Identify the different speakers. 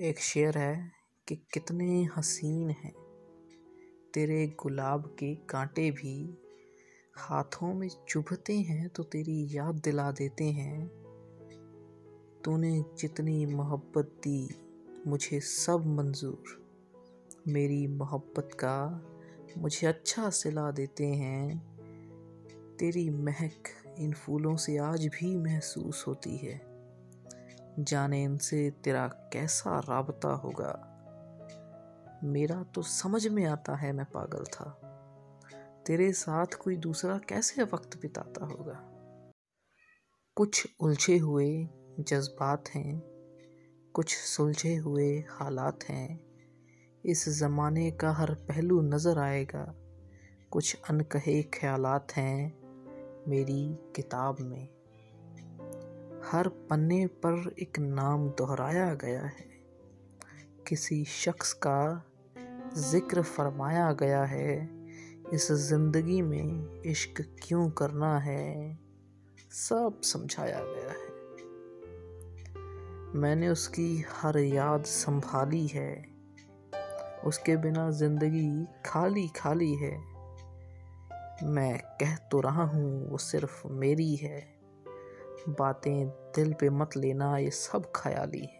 Speaker 1: एक शेर है कि कितने हसीन हैं। तेरे गुलाब के कांटे भी हाथों में चुभते हैं तो तेरी याद दिला देते हैं। तूने जितनी मोहब्बत दी, मुझे सब मंजूर। मेरी मोहब्बत का मुझे अच्छा सिला देते हैं। तेरी महक इन फूलों से आज भी महसूस होती है। जाने इनसे तेरा कैसा राबता होगा। मेरा तो समझ में आता है मैं पागल था। तेरे साथ कोई दूसरा कैसे वक्त बिताता होगा? कुछ उलझे हुए जज्बात हैं, कुछ सुलझे हुए हालात हैं। इस ज़माने का हर पहलू नज़र आएगा। कुछ अनकहे ख्यालात हैं मेरी किताब में। हर पन्ने पर एक नाम दोहराया गया है। किसी शख्स का ज़िक्र फरमाया गया है, इस ज़िंदगी में इश्क क्यों करना है, सब समझाया गया है। मैंने उसकी हर याद संभाली है। उसके बिना ज़िंदगी खाली खाली है। मैं कह तो रहा हूँ, वो सिर्फ़ मेरी है। बातें दिल पे मत लेना ये सब ख्याली है।